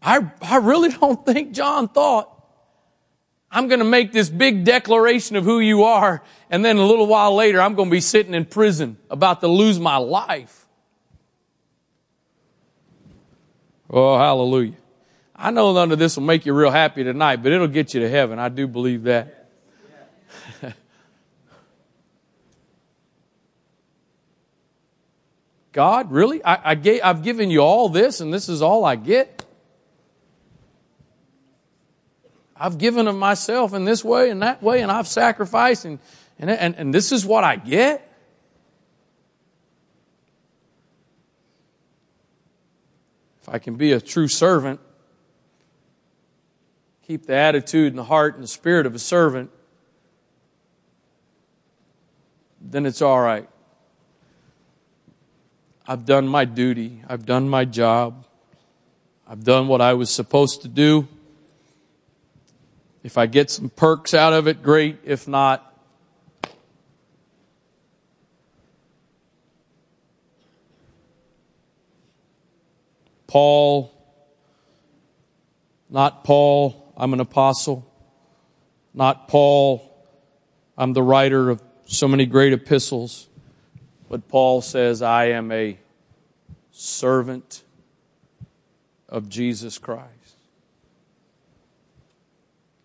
I, I really don't think John thought, I'm going to make this big declaration of who you are, and then a little while later, I'm going to be sitting in prison about to lose my life. Oh, hallelujah. I know none of this will make you real happy tonight, but it'll get you to heaven. I do believe that. God, really? I, I gave, I've given you all this and this is all I get? I've given of myself in this way and that way and I've sacrificed and, and, and, and this is what I get? If I can be a true servant, keep the attitude and the heart and the spirit of a servant, then it's all right. I've done my duty. I've done my job. I've done what I was supposed to do. If I get some perks out of it, great. If not, Paul, not Paul, I'm an apostle. Not Paul, I'm the writer of so many great epistles. But Paul says, I am a servant of Jesus Christ.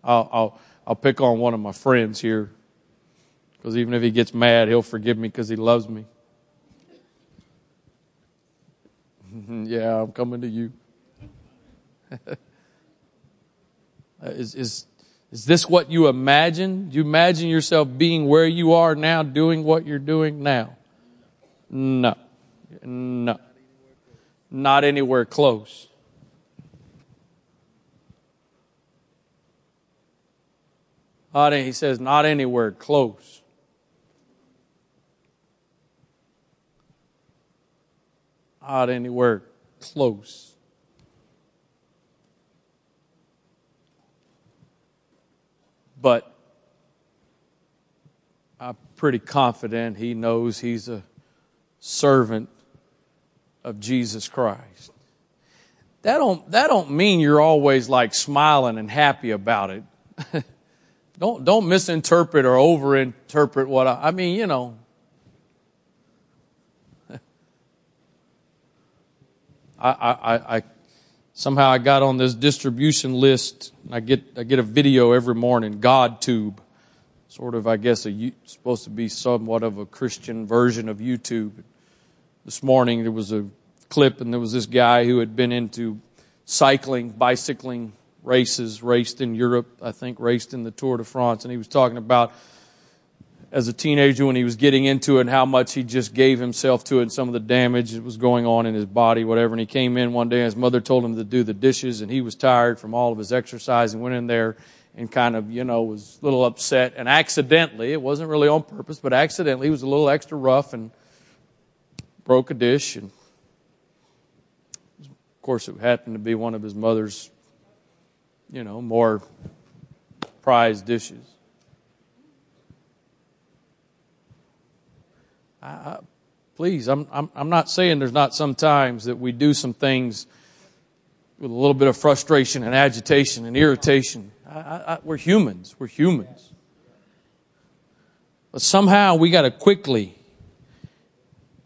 I'll, I'll, I'll pick on one of my friends here because even if he gets mad, he'll forgive me because he loves me. yeah, I'm coming to you. is, is, is this what you imagine? Do you imagine yourself being where you are now, doing what you're doing now? No. No. Not anywhere close. He says, not anywhere close. Not anywhere close. But I'm pretty confident he knows he's a servant of Jesus Christ. That don't, that don't mean you're always like smiling and happy about it. don't, don't misinterpret or overinterpret what I, I mean, you know. I, I, I, somehow I got on this distribution list. I get, I get a video every morning, GodTube. Sort of, I guess, a, supposed to be somewhat of a Christian version of YouTube. This morning there was a clip and there was this guy who had been into cycling, bicycling races, raced in Europe, I think raced in the Tour de France, and he was talking about as a teenager when he was getting into it and how much he just gave himself to it and some of the damage that was going on in his body, whatever. And he came in one day and his mother told him to do the dishes and he was tired from all of his exercise and went in there and kind of, you know, was a little upset and accidentally, it wasn't really on purpose, but accidentally he was a little extra rough and broke a dish and of course it happened to be one of his mother's, you know, more prized dishes. I, please, I'm, I'm, I'm not saying there's not some times that we do some things with a little bit of frustration and agitation and irritation. I, I, we're humans. We're humans. But somehow we got to quickly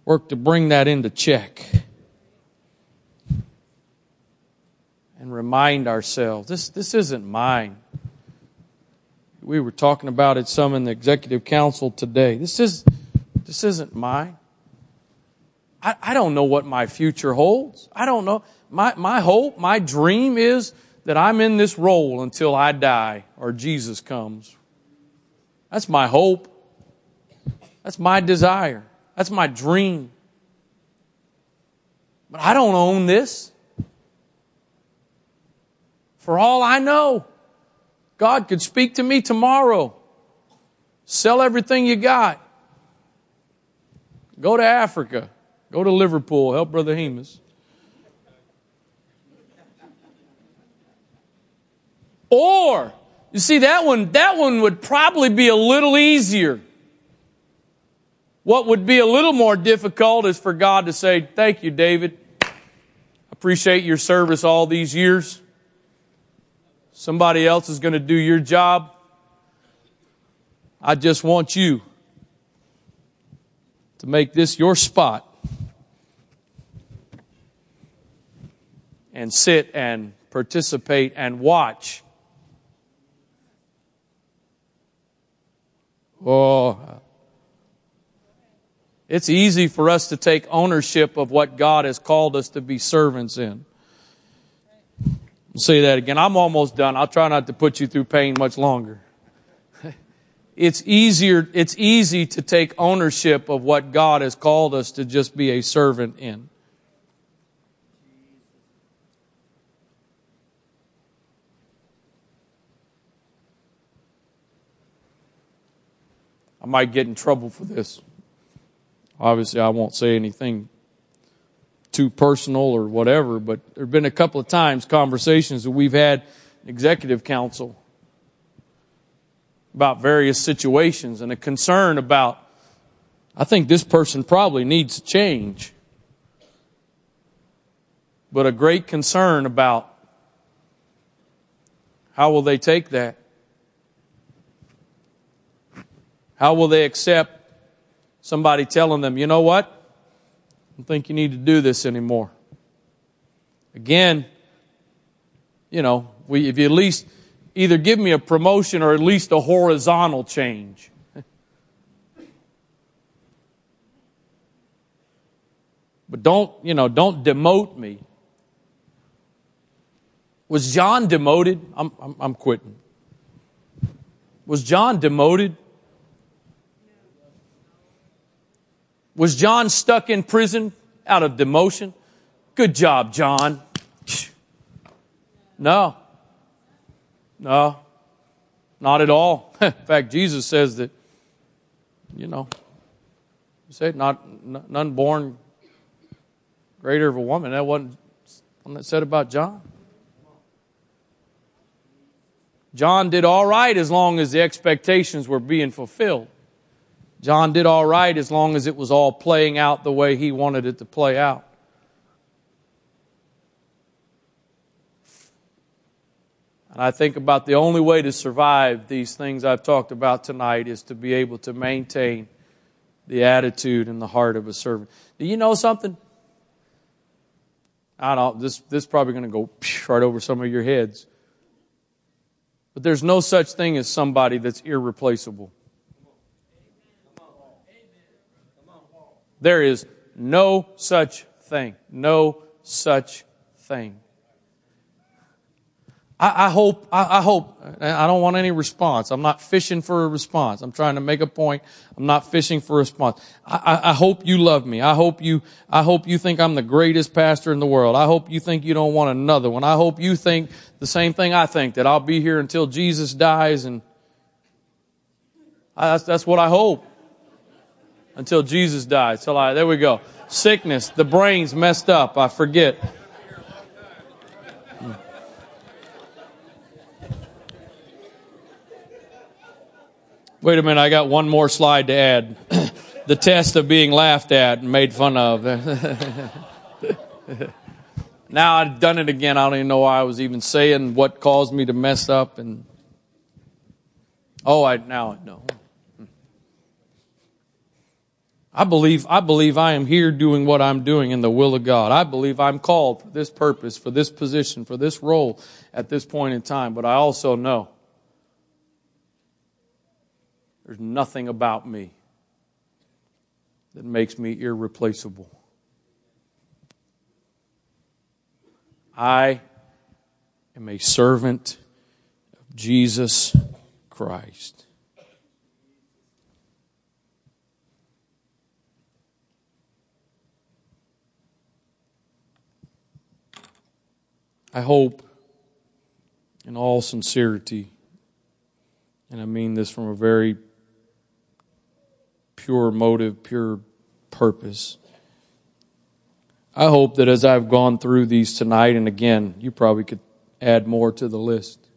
work to bring that into check and remind ourselves this, this isn't mine. We were talking about it some in the executive council today. This is this isn't mine. I, I don't know what my future holds. I don't know. My, my hope, my dream is that I'm in this role until I die or Jesus comes. That's my hope. That's my desire. That's my dream. But I don't own this. For all I know, God could speak to me tomorrow. Sell everything you got. Go to Africa. Go to Liverpool. Help Brother Hemus. Or, you see, that one, that one would probably be a little easier. What would be a little more difficult is for God to say, Thank you, David. Appreciate your service all these years. Somebody else is going to do your job. I just want you to make this your spot and sit and participate and watch. Oh, it's easy for us to take ownership of what God has called us to be servants in. I'll say that again. I'm almost done. I'll try not to put you through pain much longer it's easier, it's easy to take ownership of what God has called us to just be a servant in. I might get in trouble for this. Obviously, I won't say anything too personal or whatever, but there have been a couple of times conversations that we've had executive council about various situations and a concern about, I think this person probably needs to change. But a great concern about how will they take that? How will they accept somebody telling them, you know what? Don't think you need to do this anymore. Again, you know, we, if you at least either give me a promotion or at least a horizontal change. but don't, you know, don't demote me. Was John demoted? I'm, I'm, I'm quitting. Was John demoted? Was John stuck in prison out of demotion? Good job, John. No. No. Not at all. In fact, Jesus says that, you know, you say not none born greater of a woman. That wasn't something that said about John. John did all right as long as the expectations were being fulfilled. John did all right as long as it was all playing out the way he wanted it to play out. And I think about the only way to survive these things I've talked about tonight is to be able to maintain the attitude and the heart of a servant. Do you know something? I don't this, this is probably going to go right over some of your heads. But there's no such thing as somebody that's irreplaceable. There is no such thing. No such thing. I, I hope, I, I, hope, I don't want any response. I'm not fishing for a response. I'm trying to make a point. I'm not fishing for a response. I, I hope you love me. I hope you, I hope you think I'm the greatest pastor in the world. I hope you think you don't want another one. I hope you think the same thing I think, that I'll be here until Jesus dies and that's, that's what I hope. Until Jesus died. So, I, there we go. Sickness, the brain's messed up. I forget. Wait a minute, I got one more slide to add. the test of being laughed at and made fun of. now I've done it again. I don't even know why I was even saying what caused me to mess up and Oh, I now I know. I believe I believe I am here doing what I'm doing in the will of God. I believe I'm called for this purpose, for this position, for this role at this point in time, but I also know there's nothing about me that makes me irreplaceable. I am a servant of Jesus Christ. I hope, in all sincerity, and I mean this from a very pure motive, pure purpose. I hope that as I've gone through these tonight, and again, you probably could add more to the list.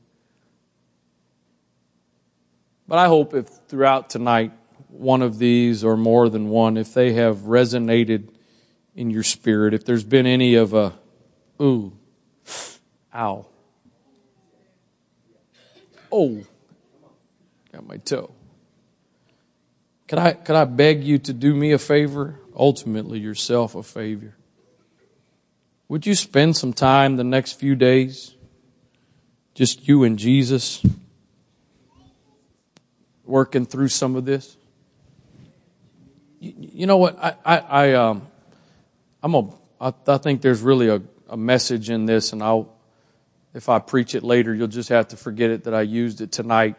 But I hope if throughout tonight, one of these or more than one, if they have resonated in your spirit, if there's been any of a, ooh, ow, oh, got my toe. Could I, could I beg you to do me a favor? Ultimately, yourself a favor. Would you spend some time the next few days, just you and Jesus, working through some of this? You, you know what? I, I, I um, I'm a, I, I think there's really a, a message in this, and I'll, if I preach it later, you'll just have to forget it that I used it tonight.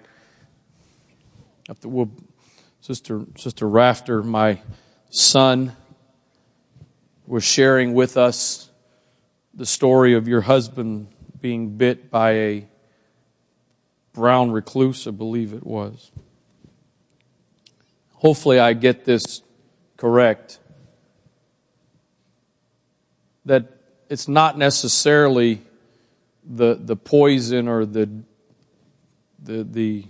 We'll Sister, Sister Rafter, my son, was sharing with us the story of your husband being bit by a brown recluse, I believe it was. Hopefully, I get this correct. That it's not necessarily the, the poison or the, the, the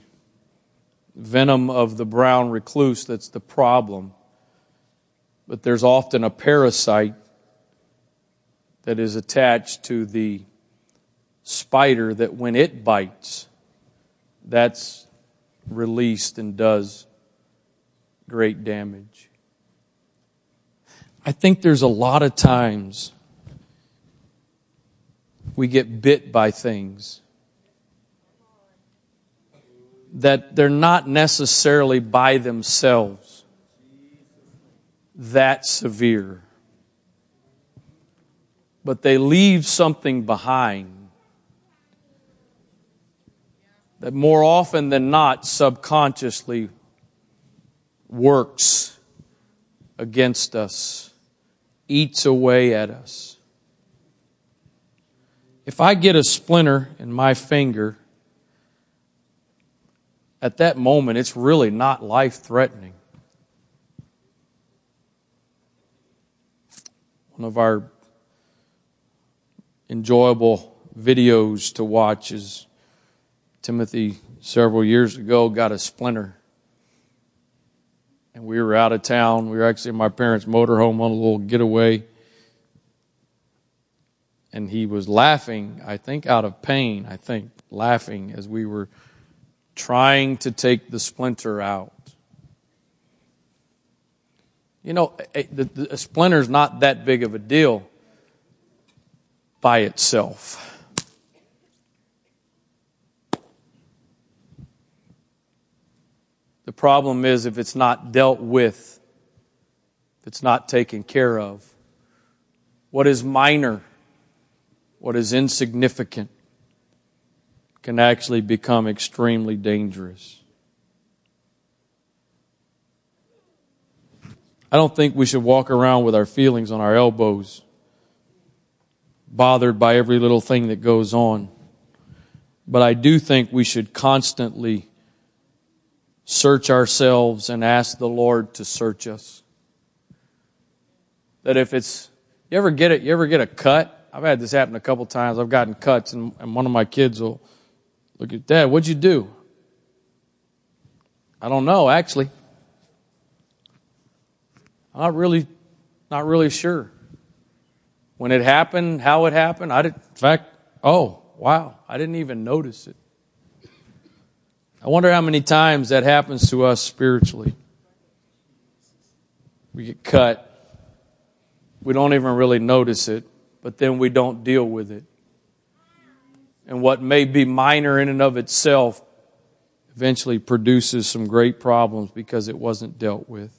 venom of the brown recluse that's the problem. But there's often a parasite that is attached to the spider that when it bites, that's released and does great damage. I think there's a lot of times we get bit by things that they're not necessarily by themselves that severe, but they leave something behind that more often than not subconsciously works against us, eats away at us. If I get a splinter in my finger, at that moment, it's really not life threatening. One of our enjoyable videos to watch is Timothy several years ago got a splinter. And we were out of town. We were actually in my parents' motorhome on a little getaway. And he was laughing, I think out of pain, I think, laughing as we were trying to take the splinter out. You know, a, the, a splinter's not that big of a deal by itself. The problem is if it's not dealt with, if it's not taken care of. What is minor, what is insignificant, can actually become extremely dangerous. I don't think we should walk around with our feelings on our elbows, bothered by every little thing that goes on. But I do think we should constantly search ourselves and ask the Lord to search us. That if it's, you ever get it, you ever get a cut? I've had this happen a couple times. I've gotten cuts and, and one of my kids will look at dad, what'd you do? I don't know, actually. I'm not really, not really sure. When it happened, how it happened, I did, in fact, oh, wow, I didn't even notice it. I wonder how many times that happens to us spiritually. We get cut. We don't even really notice it, but then we don't deal with it. And what may be minor in and of itself eventually produces some great problems because it wasn't dealt with.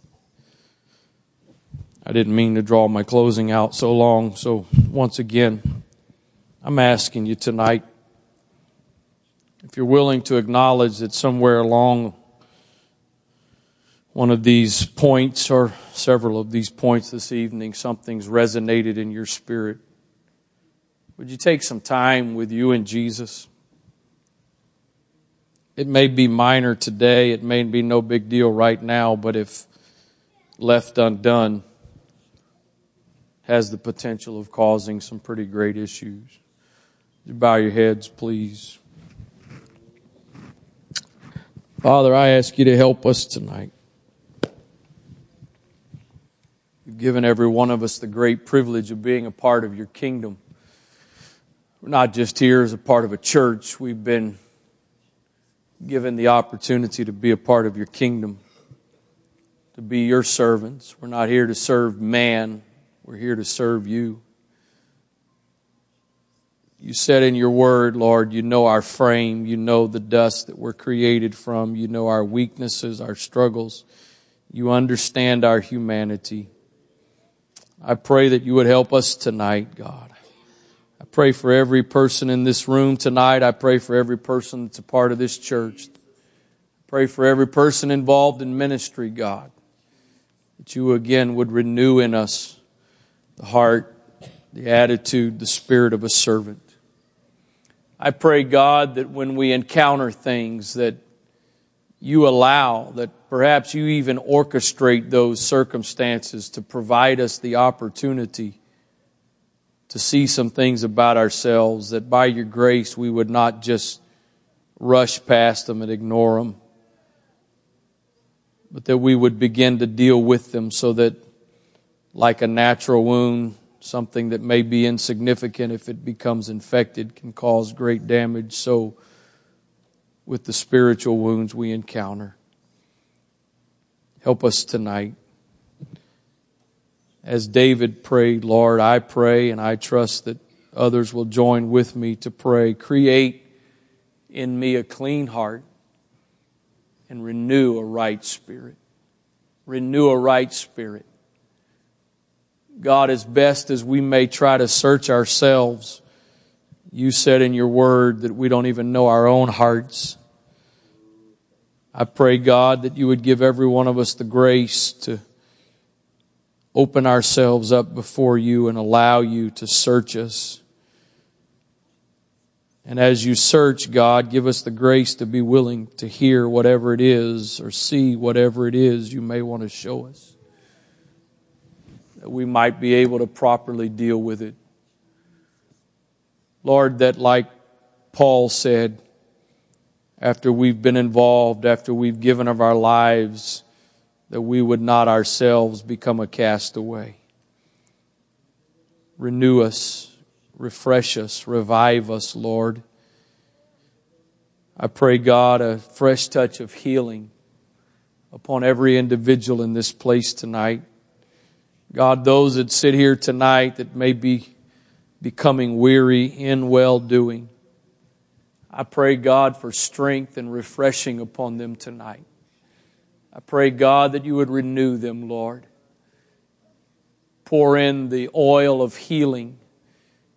I didn't mean to draw my closing out so long, so once again, I'm asking you tonight if you're willing to acknowledge that somewhere along one of these points or several of these points this evening, something's resonated in your spirit, would you take some time with you and Jesus? It may be minor today, it may be no big deal right now, but if left undone, has the potential of causing some pretty great issues. You bow your heads, please. Father, I ask you to help us tonight. You've given every one of us the great privilege of being a part of your kingdom. We're not just here as a part of a church, we've been given the opportunity to be a part of your kingdom, to be your servants. We're not here to serve man, we're here to serve you. You said in your word, Lord, you know our frame. You know the dust that we're created from. You know our weaknesses, our struggles. You understand our humanity. I pray that you would help us tonight, God. Pray for every person in this room tonight. I pray for every person that's a part of this church. Pray for every person involved in ministry, God. That you again would renew in us the heart, the attitude, the spirit of a servant. I pray, God, that when we encounter things that you allow, that perhaps you even orchestrate those circumstances to provide us the opportunity to see some things about ourselves, that by your grace we would not just rush past them and ignore them, but that we would begin to deal with them so that, like a natural wound, something that may be insignificant if it becomes infected can cause great damage. So, with the spiritual wounds we encounter, help us tonight. As David prayed, Lord, I pray and I trust that others will join with me to pray. Create in me a clean heart and renew a right spirit. Renew a right spirit. God, as best as we may try to search ourselves, you said in your word that we don't even know our own hearts. I pray, God, that you would give every one of us the grace to open ourselves up before you and allow you to search us. And as you search, God, give us the grace to be willing to hear whatever it is or see whatever it is you may want to show us. That we might be able to properly deal with it. Lord, that like Paul said, after we've been involved, after we've given of our lives, that we would not ourselves become a castaway. Renew us, refresh us, revive us, Lord. I pray, God, a fresh touch of healing upon every individual in this place tonight. God, those that sit here tonight that may be becoming weary in well doing. I pray, God, for strength and refreshing upon them tonight. I pray, God, that you would renew them, Lord. Pour in the oil of healing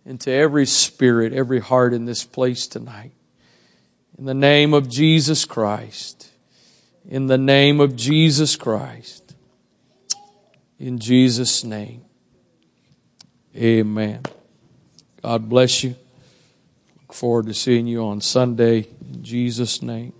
into every spirit, every heart in this place tonight. In the name of Jesus Christ. In the name of Jesus Christ. In Jesus' name. Amen. God bless you. Look forward to seeing you on Sunday. In Jesus' name.